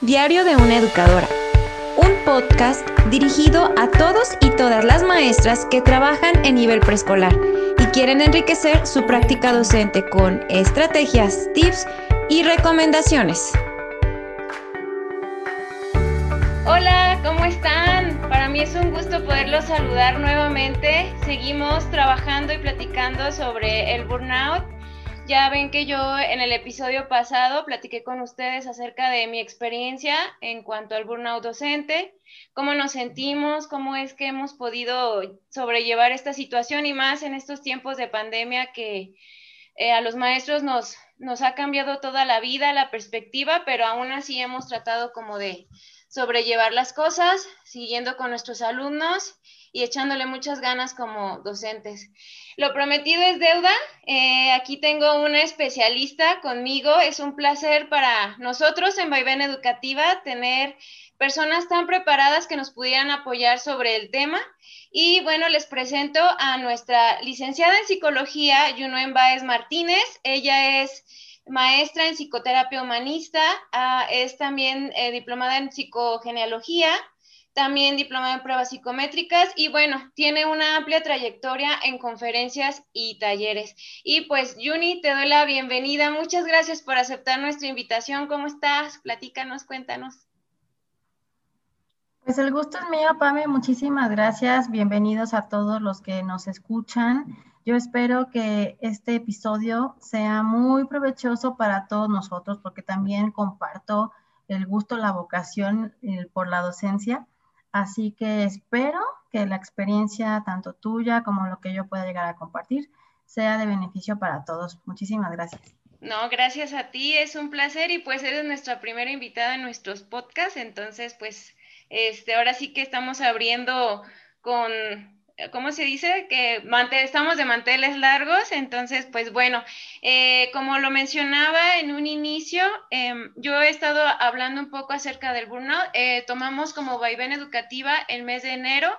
Diario de una Educadora, un podcast dirigido a todos y todas las maestras que trabajan en nivel preescolar y quieren enriquecer su práctica docente con estrategias, tips y recomendaciones. Hola, ¿cómo están? Para mí es un gusto poderlos saludar nuevamente. Seguimos trabajando y platicando sobre el burnout ya ven que yo en el episodio pasado platiqué con ustedes acerca de mi experiencia en cuanto al burnout docente, cómo nos sentimos, cómo es que hemos podido sobrellevar esta situación y más en estos tiempos de pandemia que eh, a los maestros nos, nos ha cambiado toda la vida, la perspectiva, pero aún así hemos tratado como de sobrellevar las cosas, siguiendo con nuestros alumnos y echándole muchas ganas como docentes. Lo prometido es deuda. Eh, aquí tengo una especialista conmigo. Es un placer para nosotros en Vaivén Educativa tener personas tan preparadas que nos pudieran apoyar sobre el tema. Y bueno, les presento a nuestra licenciada en psicología, Yunoen Baez Martínez. Ella es maestra en psicoterapia humanista, ah, es también eh, diplomada en psicogenealogía también diplomada en pruebas psicométricas y bueno, tiene una amplia trayectoria en conferencias y talleres. Y pues, Juni, te doy la bienvenida. Muchas gracias por aceptar nuestra invitación. ¿Cómo estás? Platícanos, cuéntanos. Pues el gusto es mío, Pame. Muchísimas gracias. Bienvenidos a todos los que nos escuchan. Yo espero que este episodio sea muy provechoso para todos nosotros porque también comparto el gusto, la vocación por la docencia Así que espero que la experiencia, tanto tuya como lo que yo pueda llegar a compartir, sea de beneficio para todos. Muchísimas gracias. No, gracias a ti, es un placer y pues eres nuestra primera invitada en nuestros podcasts, entonces pues este, ahora sí que estamos abriendo con ¿cómo se dice? Que estamos de manteles largos, entonces, pues bueno, eh, como lo mencionaba en un inicio, em, yo he estado hablando un poco acerca del burnout. Eh, tomamos como vaivén educativa el mes de enero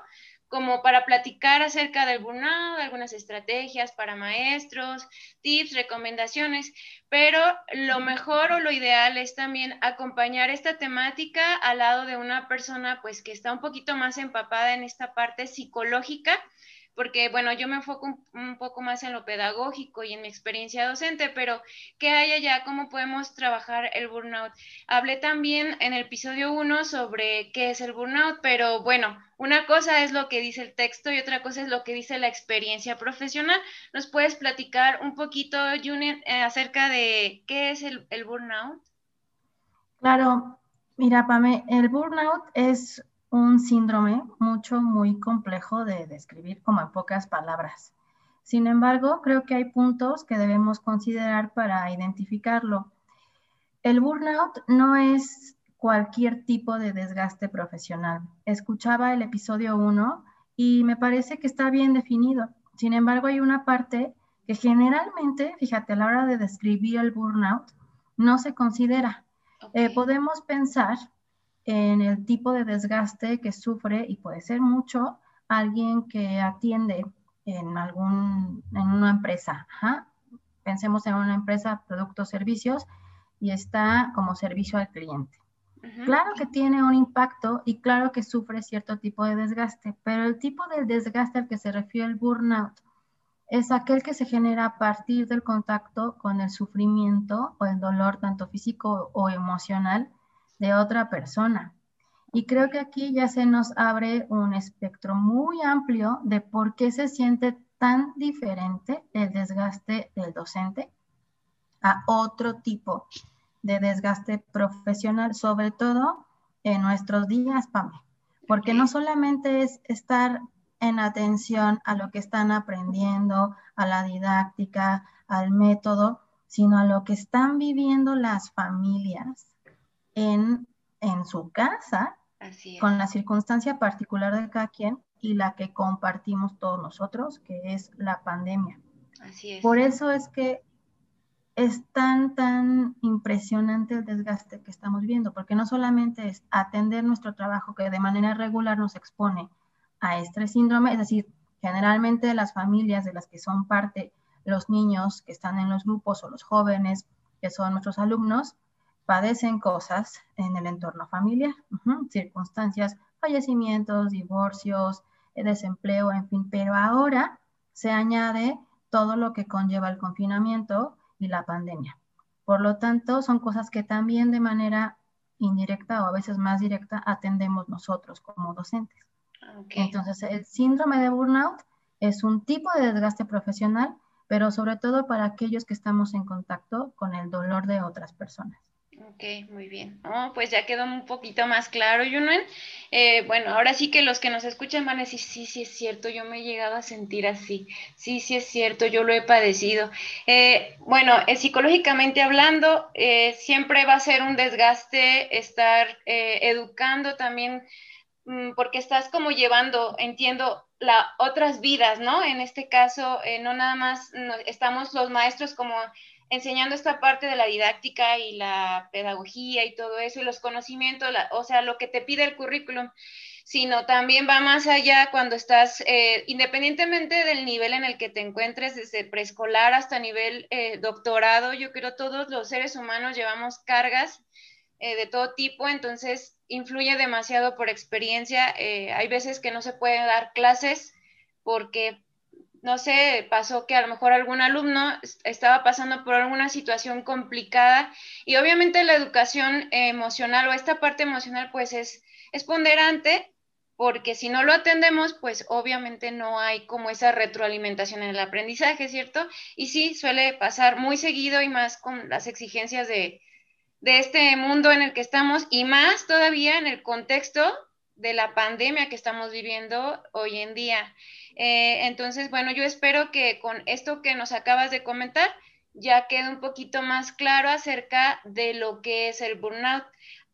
como para platicar acerca del burnout, algunas estrategias para maestros, tips, recomendaciones, pero lo mejor o lo ideal es también acompañar esta temática al lado de una persona pues que está un poquito más empapada en esta parte psicológica porque bueno, yo me enfoco un, poco más en lo pedagógico y en mi experiencia docente, pero ¿qué hay allá? ¿Cómo podemos trabajar el burnout? Hablé también en el episodio 1 sobre qué es el burnout, pero bueno, una cosa es lo que dice el texto y otra cosa es lo que dice la experiencia profesional. ¿Nos puedes platicar un poquito, Junior, eh, acerca de qué es el, el burnout? Claro, mira, Pame, el burnout es un síndrome mucho, muy complejo de describir como en pocas palabras. Sin embargo, creo que hay puntos que debemos considerar para identificarlo. El burnout no es cualquier tipo de desgaste profesional. Escuchaba el episodio 1 y me parece que está bien definido. Sin embargo, hay una parte que generalmente, fíjate, a la hora de describir el burnout, no se considera. Eh, podemos pensar en el tipo de desgaste que sufre y puede ser mucho alguien que atiende en algún en una empresa. Pensemos en una empresa, productos, servicios y está como servicio al cliente. Claro que tiene un impacto y claro que sufre cierto tipo de desgaste, pero el tipo de desgaste al que se refiere el burnout es aquel que se genera a partir del contacto con el sufrimiento o el dolor tanto físico o emocional de otra persona. Y creo que aquí ya se nos abre un espectro muy amplio de por qué se siente tan diferente el desgaste del docente a otro tipo de desgaste profesional, sobre todo en nuestros días, Pame. Porque no solamente es estar en atención a lo que están aprendiendo, a la didáctica, al método, sino a lo que están viviendo las familias en, su casa, con la circunstancia particular de cada quien y la que compartimos todos nosotros, que es la pandemia. Así es. Por eso es que es tan, tan impresionante el desgaste que estamos viendo, porque no solamente es atender nuestro trabajo que de manera regular nos expone a este síndrome, es decir, generalmente las familias de las que son parte, los niños que están en los grupos o los jóvenes que son nuestros alumnos, padecen cosas en el entorno familiar, circunstancias, fallecimientos, divorcios, eh, desempleo, en fin, pero ahora se añade todo lo que conlleva el confinamiento y la pandemia. Por lo tanto, son cosas que también de manera indirecta o a veces más directa atendemos nosotros como docentes. Entonces, el síndrome de burnout es un tipo de desgaste profesional, pero sobre todo para aquellos que estamos en contacto con el dolor de otras personas. Ok, muy bien. Oh, pues ya quedó un poquito más claro, Yunen. Eh, bueno, ahora sí que los que nos escuchan van a decir, sí, sí es cierto, yo me he llegado a sentir así. Sí, sí es cierto, yo lo he padecido. Eh, bueno, eh, psicológicamente hablando, siempre va a ser un desgaste estar educando también, mm, porque estás como llevando, entiendo, la, otras vidas, ¿no? En este caso, no nada más estamos los maestros como enseñando esta parte de la didáctica y la pedagogía y todo eso y los conocimientos, o sea, lo que te pide el currículum, sino también va más allá cuando estás, eh, independientemente del nivel en el que te encuentres, desde preescolar hasta nivel eh, doctorado, yo creo todos los seres humanos llevamos cargas eh, de todo tipo, entonces influye demasiado por experiencia. hay veces que no se pueden dar clases porque no sé, pasó que a lo mejor algún alumno estaba pasando por alguna situación complicada y obviamente la educación emocional o esta parte emocional pues es, es ponderante porque si no lo atendemos pues obviamente no hay como esa retroalimentación en el aprendizaje, ¿cierto? Y sí, suele pasar muy seguido y más con las exigencias de, de este mundo en el que estamos y más todavía en el contexto de la pandemia que estamos viviendo hoy en día. Eh, entonces, bueno, yo espero que con esto que nos acabas de comentar ya quede un poquito más claro acerca de lo que es el burnout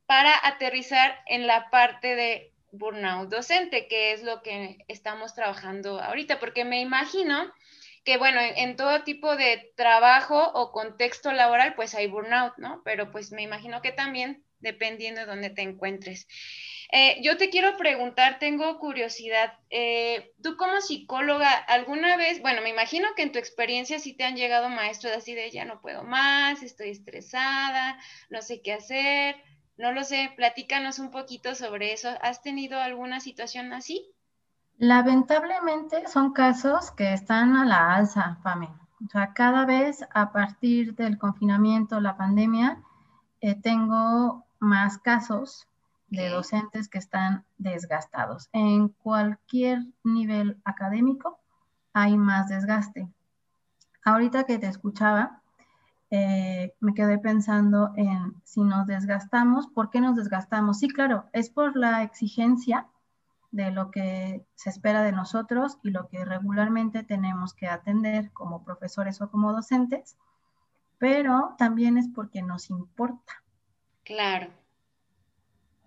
para aterrizar en la parte de burnout docente, que es lo que estamos trabajando ahorita, porque me imagino que, bueno, en, en, todo tipo de trabajo o contexto laboral, pues hay burnout, ¿no? Pero pues me imagino que también dependiendo de dónde te encuentres. Eh, yo te quiero preguntar, tengo curiosidad, eh, tú como psicóloga, ¿alguna vez, bueno, me imagino que en tu experiencia sí te han llegado maestros así de ya no puedo más, estoy estresada, no sé qué hacer, no lo sé, platícanos un poquito sobre eso. ¿Has tenido alguna situación así? Lamentablemente son casos que están a la alza, Pame. O sea, cada vez a partir del confinamiento, la pandemia, eh, tengo más casos de docentes que están desgastados. En cualquier nivel académico hay más desgaste. Ahorita que te escuchaba, eh, me quedé pensando en si nos desgastamos, ¿por qué nos desgastamos? Sí, claro, es por la exigencia de lo que se espera de nosotros y lo que regularmente tenemos que atender como profesores o como docentes, pero también es porque nos importa. Claro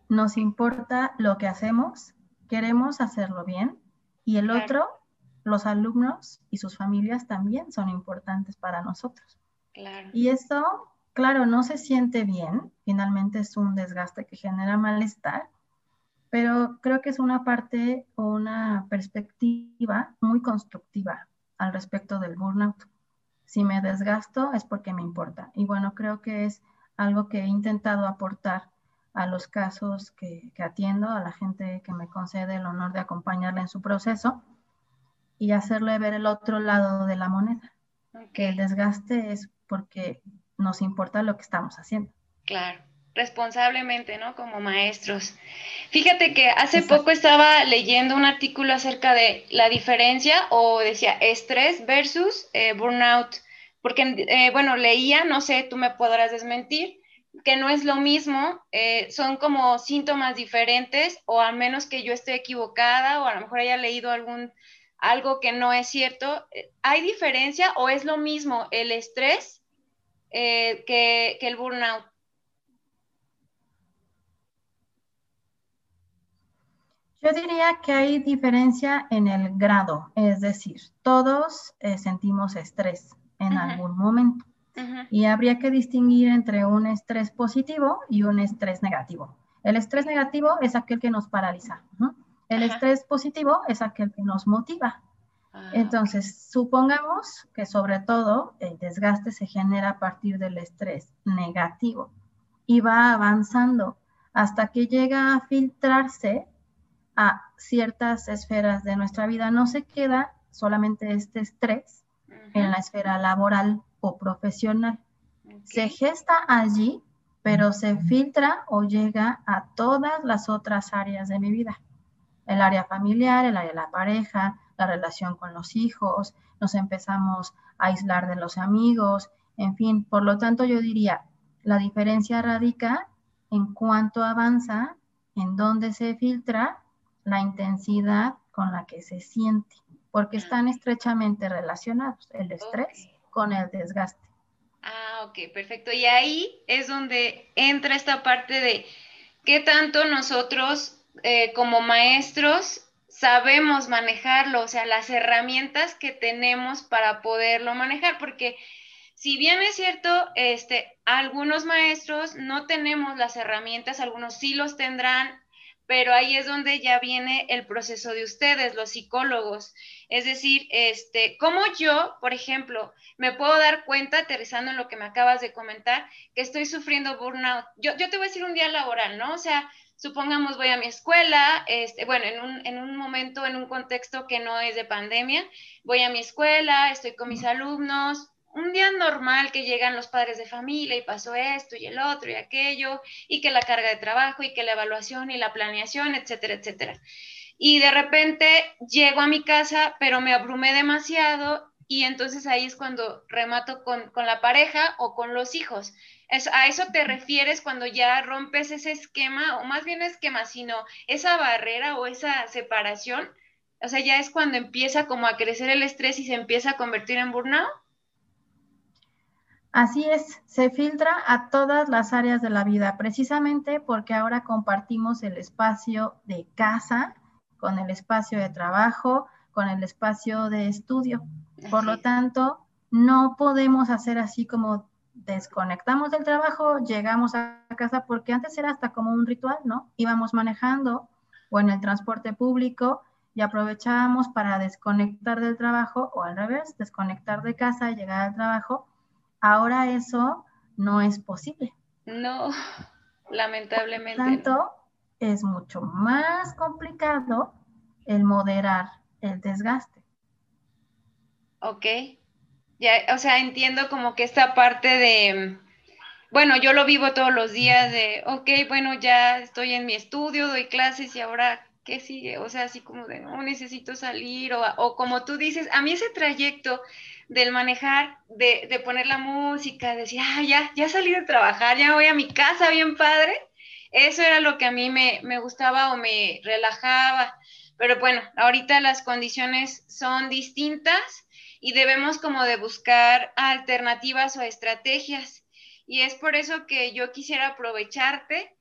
nos importa lo que hacemos, queremos hacerlo bien y el otro, los alumnos y sus familias también son importantes para nosotros. Y eso, claro, no se siente bien, finalmente es un desgaste que genera malestar, pero creo que es una parte o una perspectiva muy constructiva al respecto del burnout. Si me desgasto es porque me importa. Y bueno, creo que es algo que he intentado aportar a los casos que, atiendo, a la gente que me concede el honor de acompañarle en su proceso y hacerle ver el otro lado de la moneda, que el desgaste es porque nos importa lo que estamos haciendo. Claro, responsablemente, ¿no? Como maestros. Fíjate que hace poco estaba leyendo un artículo acerca de la diferencia o decía estrés versus eh, burnout, porque, eh, bueno, leía, no sé, tú me podrás desmentir, que no es lo mismo, eh, son como síntomas diferentes, o al menos que yo esté equivocada, o a lo mejor haya leído algún, algo que no es cierto. Eh, ¿Hay diferencia o es lo mismo el estrés eh, que, que el burnout? Yo diría que hay diferencia en el grado, es decir, todos sentimos estrés en algún momento. Y habría que distinguir entre un estrés positivo y un estrés negativo. El estrés negativo es aquel que nos paraliza. El estrés positivo es aquel que nos motiva. Ah, Entonces, supongamos que sobre todo el desgaste se genera a partir del estrés negativo. y va avanzando hasta que llega a filtrarse a ciertas esferas de nuestra vida. No se queda solamente este estrés en la esfera laboral o profesional. Se gesta allí, pero se filtra o llega a todas las otras áreas de mi vida. El área familiar, el área de la pareja, la relación con los hijos, nos empezamos a aislar de los amigos, en fin, por lo tanto yo diría, la diferencia radica en cuánto avanza, en dónde se filtra la intensidad con la que se siente, porque están estrechamente relacionados el estrés con el desgaste. Ah, ok, perfecto. Y ahí es donde entra esta parte de qué tanto nosotros eh, como maestros sabemos manejarlo, o sea, las herramientas que tenemos para poderlo manejar, porque si bien es cierto, este, algunos maestros no tenemos las herramientas, algunos sí los tendrán, pero ahí es donde ya viene el proceso de ustedes, los psicólogos. Es decir, este, como yo, por ejemplo, me puedo dar cuenta, aterrizando en lo que me acabas de comentar, que estoy sufriendo burnout. Yo, yo te voy a decir un día laboral, ¿no? O sea, supongamos voy a mi escuela, este, bueno, en un, en un, momento, en un contexto que no es de pandemia, voy a mi escuela, estoy con mis alumnos, un día normal que llegan los padres de familia y pasó esto y el otro y aquello, y que la carga de trabajo y que la evaluación y la planeación, etcétera, etcétera. Y de repente llego a mi casa, pero me abrumé demasiado y entonces ahí es cuando remato con, con la pareja o con los hijos. ¿A eso te refieres cuando ya rompes ese esquema, o más bien esquema, sino esa barrera o esa separación? O sea, ya es cuando empieza como a crecer el estrés y se empieza a convertir en burnout. Así es, se filtra a todas las áreas de la vida, precisamente porque ahora compartimos el espacio de casa con el espacio de trabajo, con el espacio de estudio. Por lo tanto, no podemos hacer así como desconectamos del trabajo, llegamos a casa, porque antes era hasta como un ritual, ¿no? Íbamos manejando o en el transporte público y aprovechábamos para desconectar del trabajo o al revés, desconectar de casa y llegar al trabajo. Ahora eso no es posible. No, lamentablemente. Por tanto, es mucho más complicado el moderar el desgaste. Ok, ya, o sea, entiendo como que esta parte de, bueno, yo lo vivo todos los días de, ok, bueno, ya estoy en mi estudio, doy clases y ahora, ¿qué sigue? O sea, así como de, no, necesito salir, o, o como tú dices, a mí ese trayecto del manejar, de, de poner la música, decir, ah, ya, ya salí de trabajar, ya voy a mi casa bien padre, eso era lo que a mí me, me gustaba o me relajaba. Pero bueno, ahorita las condiciones son distintas y debemos como de buscar alternativas o estrategias. Y es por eso que yo quisiera aprovecharte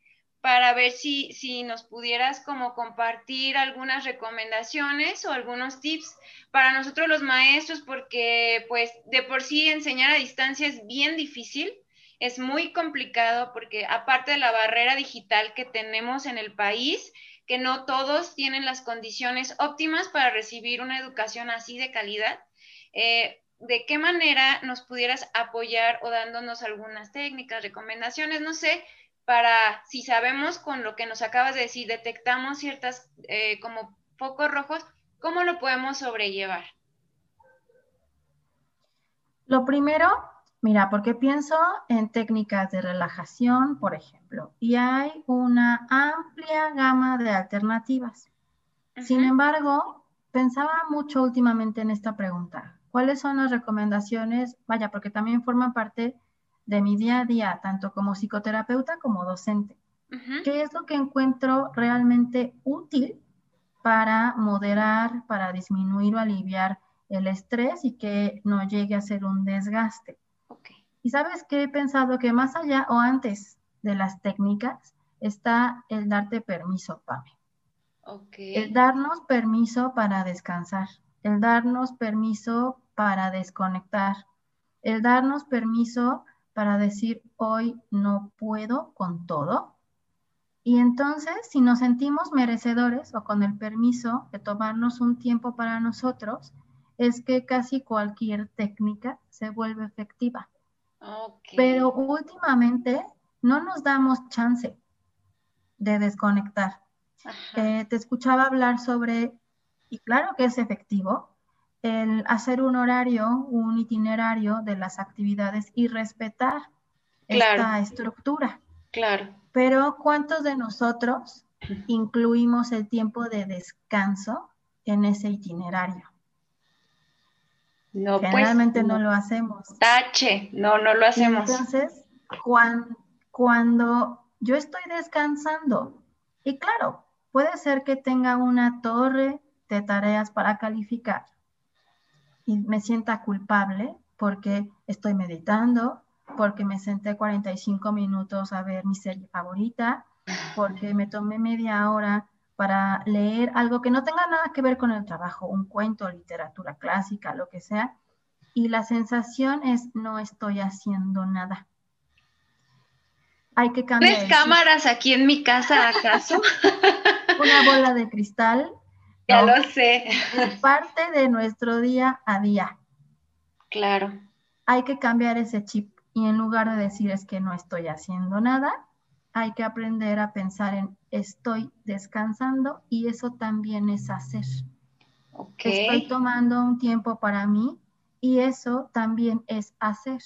para ver si, si nos pudieras como compartir algunas recomendaciones o algunos tips para nosotros los maestros, porque pues de por sí enseñar a distancia es bien difícil, es muy complicado porque aparte de la barrera digital que tenemos en el país, que no todos tienen las condiciones óptimas para recibir una educación así de calidad, eh, ¿de qué manera nos pudieras apoyar o dándonos algunas técnicas, recomendaciones, no sé, para si sabemos con lo que nos acabas de decir, detectamos ciertas eh, como focos rojos, ¿cómo lo podemos sobrellevar? Lo primero, mira, porque pienso en técnicas de relajación, por ejemplo, y hay una amplia gama de alternativas. Sin embargo, pensaba mucho últimamente en esta pregunta. ¿Cuáles son las recomendaciones? Vaya, porque también forman parte de mi día a día, tanto como psicoterapeuta como docente. ¿Qué es lo que encuentro realmente útil para moderar, para disminuir o aliviar el estrés y que no llegue a ser un desgaste? Y sabes que he pensado que más allá o antes de las técnicas está el darte permiso, Pame. El darnos permiso para descansar, el darnos permiso para desconectar, el darnos permiso para decir hoy no puedo con todo. Y entonces, si nos sentimos merecedores o con el permiso de tomarnos un tiempo para nosotros, es que casi cualquier técnica se vuelve efectiva. Pero últimamente no nos damos chance de desconectar. Eh, te escuchaba hablar sobre, y claro que es efectivo, el hacer un horario, un itinerario de las actividades y respetar esta estructura. Claro. Pero ¿cuántos de nosotros incluimos el tiempo de descanso en ese itinerario? No, pues, Generalmente no, lo hacemos. Tache, no, no lo hacemos. entonces, cuando, cuando yo estoy descansando, y claro, puede ser que tenga una torre de tareas para calificar y me sienta culpable porque estoy meditando, porque me senté 45 minutos a ver mi serie favorita, porque me tomé media hora para leer algo que no tenga nada que ver con el trabajo, un cuento, literatura clásica, lo que sea, y la sensación es no estoy haciendo nada. Hay que cambiar. ¿Tres cámaras aquí en mi casa acaso? Una bola de cristal. Ya lo sé. Es parte de nuestro día a día. Claro. Hay que cambiar ese chip y en lugar de decir es que no estoy haciendo nada, hay que aprender a pensar en estoy descansando y eso también es hacer. Estoy tomando un tiempo para mí y eso también es hacer.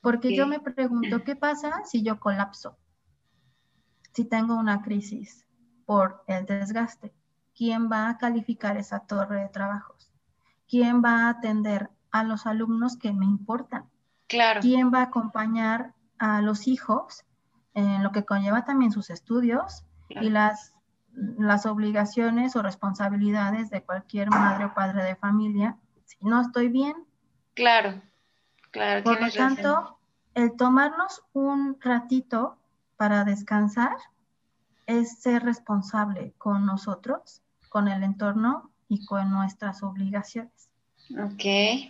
Porque yo me pregunto, ¿qué pasa si yo colapso? Si tengo una crisis por el desgaste, ¿quién va a calificar esa torre de trabajos? ¿Quién va a atender a los alumnos que me importan? Claro. ¿Quién va a acompañar a los hijos en lo que conlleva también sus estudios y las, las obligaciones o responsabilidades de cualquier madre o padre de familia si no estoy bien. Claro, claro. Por lo tanto, el tomarnos un ratito para descansar es ser responsable con nosotros, con el entorno y con nuestras obligaciones. Ok,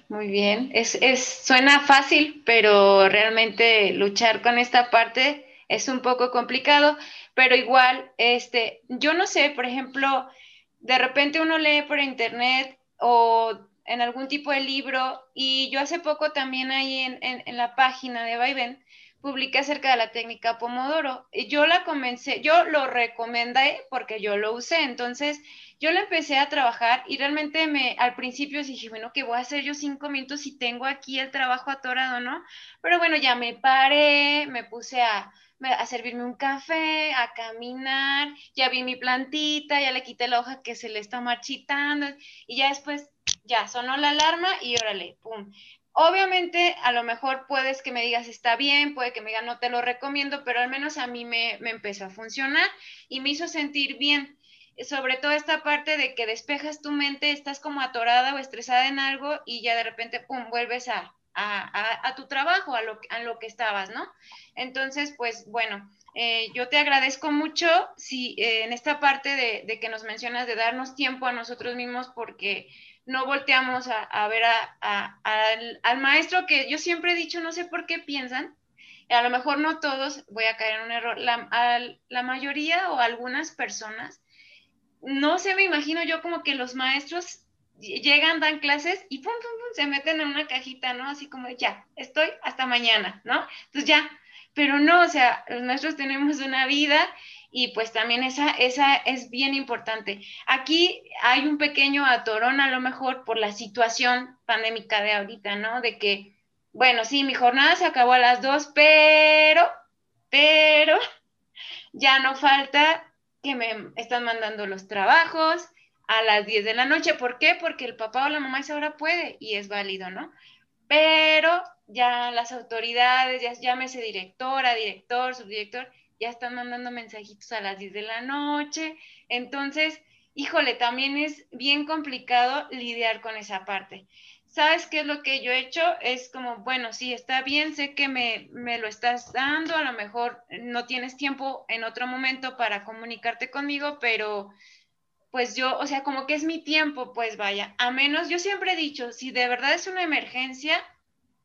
muy bien. Es, es, suena fácil, pero realmente luchar con esta parte es un poco complicado, pero igual, este, yo no sé, por ejemplo, de repente uno lee por internet o en algún tipo de libro y yo hace poco también ahí en, en, la página de Vaivén publiqué acerca de la técnica Pomodoro. Y yo la comencé, yo lo recomendé porque yo lo usé, entonces yo la empecé a trabajar y realmente me, al principio dije, bueno, ¿qué voy a hacer yo cinco minutos si tengo aquí el trabajo atorado, no? Pero bueno, ya me paré, me puse a, a servirme un café, a caminar, ya vi mi plantita, ya le quité la hoja que se le está marchitando y ya después, ya sonó la alarma y órale, pum. Obviamente, a lo mejor puedes que me digas está bien, puede que me diga no te lo recomiendo, pero al menos a mí me, me empezó a funcionar y me hizo sentir bien. Sobre todo esta parte de que despejas tu mente, estás como atorada o estresada en algo y ya de repente, pum, vuelves a, a, tu trabajo, a lo, a lo, que estabas, ¿no? Entonces, pues bueno, eh, yo te agradezco mucho si, eh, en esta parte de, que nos mencionas de darnos tiempo a nosotros mismos porque no volteamos a, ver al, maestro que yo siempre he dicho, no sé por qué piensan, a lo mejor no todos, voy a caer en un error, la, mayoría o algunas personas, no se me imagino yo como que los maestros llegan, dan clases y se meten en una cajita, ¿no? Así como, ya, estoy hasta mañana, ¿no? Entonces ya, pero no, o sea, nosotros tenemos una vida y pues también esa, esa es bien importante. Aquí hay un pequeño atorón a lo mejor por la situación pandémica de ahorita, ¿no? De que, bueno, sí, mi jornada se acabó a las dos, pero, pero, ya no falta que me están mandando los trabajos, a las 10 de la noche. ¿Por qué? Porque el papá o la mamá esa hora puede y es válido, ¿no? Pero ya las autoridades, ya llámese directora, director, subdirector, ya están mandando mensajitos a las 10 de la noche. Entonces, híjole, también es bien complicado lidiar con esa parte. ¿Sabes qué es lo que yo he hecho? Es como, bueno, sí, está bien, sé que me, me, lo estás dando, a lo mejor no tienes tiempo en otro momento para comunicarte conmigo, pero pues yo, o sea, como que es mi tiempo, pues vaya, a menos, yo siempre he dicho, si de verdad es una emergencia,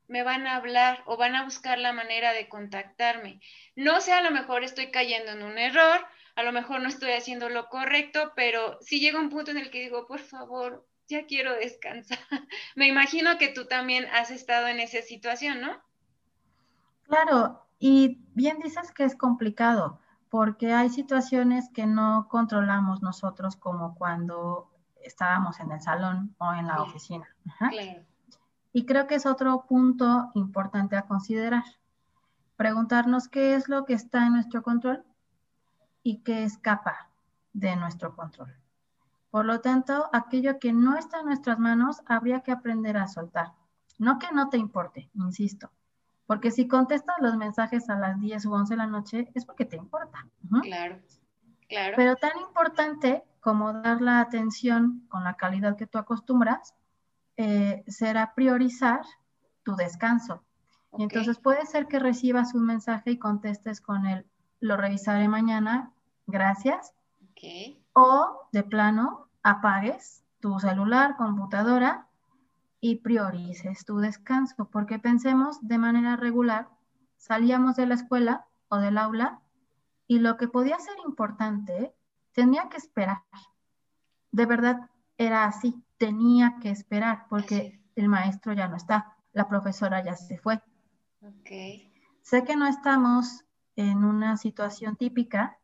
me van a hablar o van a buscar la manera de contactarme. No sé, a lo mejor estoy cayendo en un error, a lo mejor no estoy haciendo lo correcto, pero sí llega un punto en el que digo, por favor, ya quiero descansar. me imagino que tú también has estado en esa situación, ¿no? Claro, Y bien dices que es complicado, porque hay situaciones que no controlamos nosotros, como cuando estábamos en el salón o en la oficina. Y creo que es otro punto importante a considerar. Preguntarnos qué es lo que está en nuestro control y qué escapa de nuestro control. Por lo tanto, aquello que no está en nuestras manos habría que aprender a soltar. No que no te importe, insisto, porque si contestas los mensajes a las 10 u 11 de la noche es porque te importa. Claro, claro. Pero tan importante como dar la atención con la calidad que tú acostumbras, eh, será priorizar tu descanso. Y entonces puede ser que recibas un mensaje y contestes con el, lo revisaré mañana, gracias. O de plano, apagues tu celular, computadora y priorices tu descanso, porque pensemos de manera regular, salíamos de la escuela o del aula y lo que podía ser importante tenía que esperar. De verdad era así, tenía que esperar porque el maestro ya no está, la profesora ya se fue. Sé que no estamos en una situación típica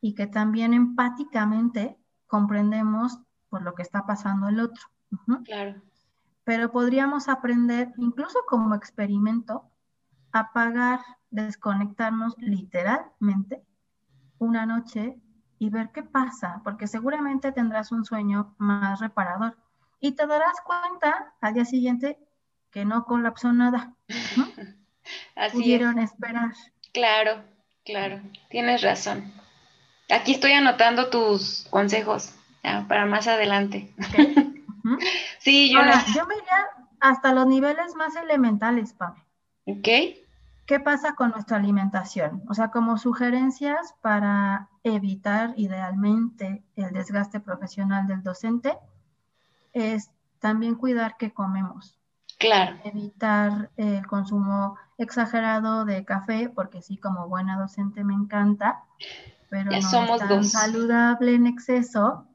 y que también empáticamente comprendemos por lo que está pasando el otro. Claro. Pero podríamos aprender, incluso como experimento, a pagar, desconectarnos literalmente una noche y ver qué pasa, porque seguramente tendrás un sueño más reparador y te darás cuenta al día siguiente que no colapsó nada. Así Pudieron esperar. Claro, claro, tienes razón. Aquí estoy anotando tus consejos para más adelante. sí, yo, yo me iría hasta los niveles más elementales, Pam. Ok. ¿Qué pasa con nuestra alimentación? O sea, como sugerencias para evitar idealmente el desgaste profesional del docente, es también cuidar qué comemos. Claro. Evitar el consumo exagerado de café, porque sí, como buena docente me encanta, pero no es tan saludable en exceso.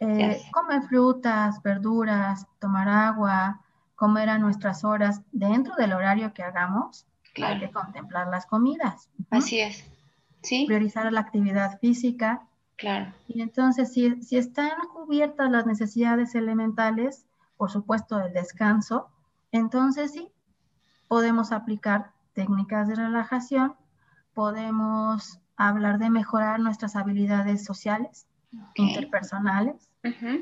Eh, comer frutas, verduras, tomar agua, comer a nuestras horas dentro del horario que hagamos hay que contemplar las comidas. Así es. Sí. Priorizar la actividad física. Claro. Y entonces, si, si están cubiertas las necesidades elementales, por supuesto el descanso, entonces sí, podemos aplicar técnicas de relajación, podemos hablar de mejorar nuestras habilidades sociales, interpersonales,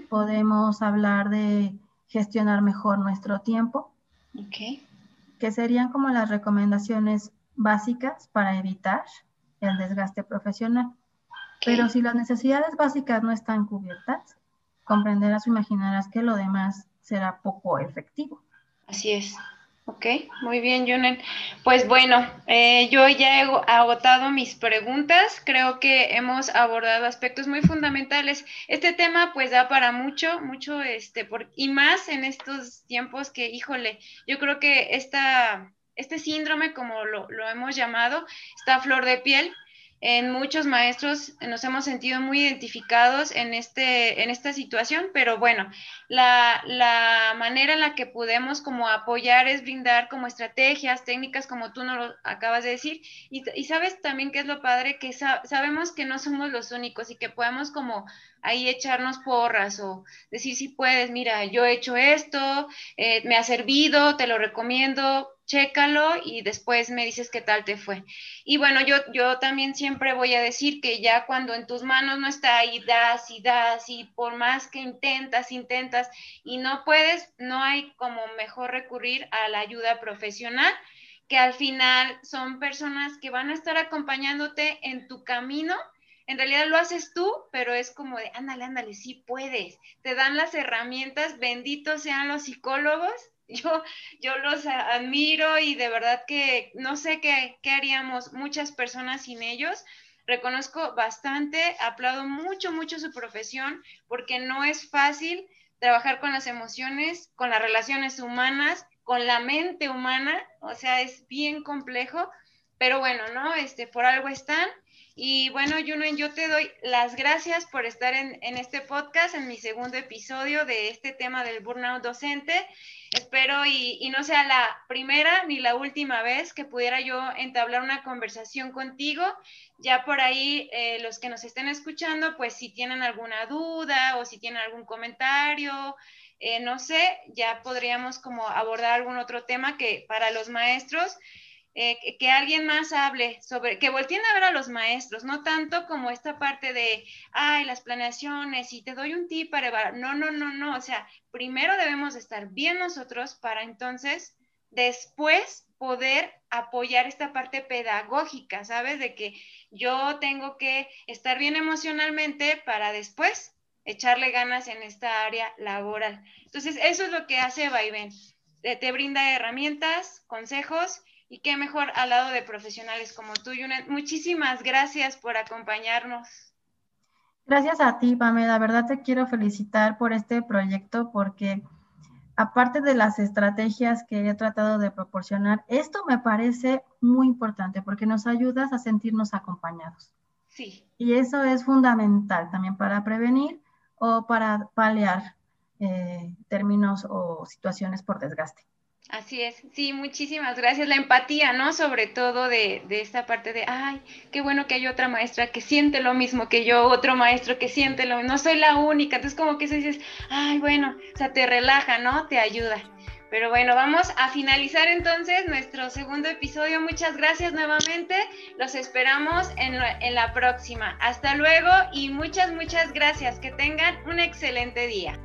podemos hablar de gestionar mejor nuestro tiempo. Okay que serían como las recomendaciones básicas para evitar el desgaste profesional. Pero si las necesidades básicas no están cubiertas, comprenderás o imaginarás que lo demás será poco efectivo. Así es. Ok, muy bien, Junen. Pues bueno, eh, yo ya he agotado mis preguntas. Creo que hemos abordado aspectos muy fundamentales. Este tema pues da para mucho, mucho, este, por, y más en estos tiempos que, híjole, yo creo que esta, este síndrome, como lo, lo hemos llamado, está a flor de piel en muchos maestros nos hemos sentido muy identificados en, este, en esta situación, pero bueno, la, la, manera en la que podemos como apoyar es brindar como estrategias, técnicas, como tú nos lo acabas de decir, y, y sabes también que es lo padre, que sabemos que no somos los únicos y que podemos como ahí echarnos porras o decir si puedes, mira, yo he hecho esto, eh, me ha servido, te lo recomiendo, chécalo y después me dices qué tal te fue. Y bueno, yo, yo también siempre voy a decir que ya cuando en tus manos no está y das y das y por más que intentas, intentas y no puedes, no hay como mejor recurrir a la ayuda profesional que al final son personas que van a estar acompañándote en tu camino en realidad lo haces tú, pero es como de, ándale, ándale, sí puedes. Te dan las herramientas, benditos sean los psicólogos. Yo, yo los admiro y de verdad que no sé qué, qué haríamos muchas personas sin ellos. Reconozco bastante, aplaudo mucho, mucho su profesión, porque no es fácil trabajar con las emociones, con las relaciones humanas, con la mente humana, o sea, es bien complejo, pero bueno, ¿no? Este, por algo están y bueno, Junen, yo te doy las gracias por estar en, este podcast, en mi segundo episodio de este tema del burnout docente. Espero y, no sea la primera ni la última vez que pudiera yo entablar una conversación contigo. Ya por ahí eh, los que nos estén escuchando, pues si tienen alguna duda o si tienen algún comentario, eh, no sé, ya podríamos como abordar algún otro tema que para los maestros eh, que, alguien más hable sobre, que volteen a ver a los maestros, no tanto como esta parte de, ay, las planeaciones y te doy un tip para, no, no, no, no, o sea, primero debemos estar bien nosotros para entonces después poder apoyar esta parte pedagógica, ¿sabes? De que yo tengo que estar bien emocionalmente para después echarle ganas en esta área laboral. Entonces, eso es lo que hace Vaivén. te brinda herramientas, consejos y qué mejor al lado de profesionales como tú, Yunet. Muchísimas gracias por acompañarnos. Gracias a ti, Pamela. La verdad te quiero felicitar por este proyecto porque aparte de las estrategias que he tratado de proporcionar, esto me parece muy importante porque nos ayudas a sentirnos acompañados. Sí. Y eso es fundamental también para prevenir o para paliar eh, términos o situaciones por desgaste. Así es, sí, muchísimas gracias. La empatía, ¿no? Sobre todo de, de, esta parte de, ay, qué bueno que hay otra maestra que siente lo mismo que yo, otro maestro que siente lo mismo, no soy la única. Entonces como que se dices, ay, bueno, o sea, te relaja, ¿no? Te ayuda. Pero bueno, vamos a finalizar entonces nuestro segundo episodio. Muchas gracias nuevamente. Los esperamos en, en la próxima. Hasta luego y muchas, muchas gracias. Que tengan un excelente día.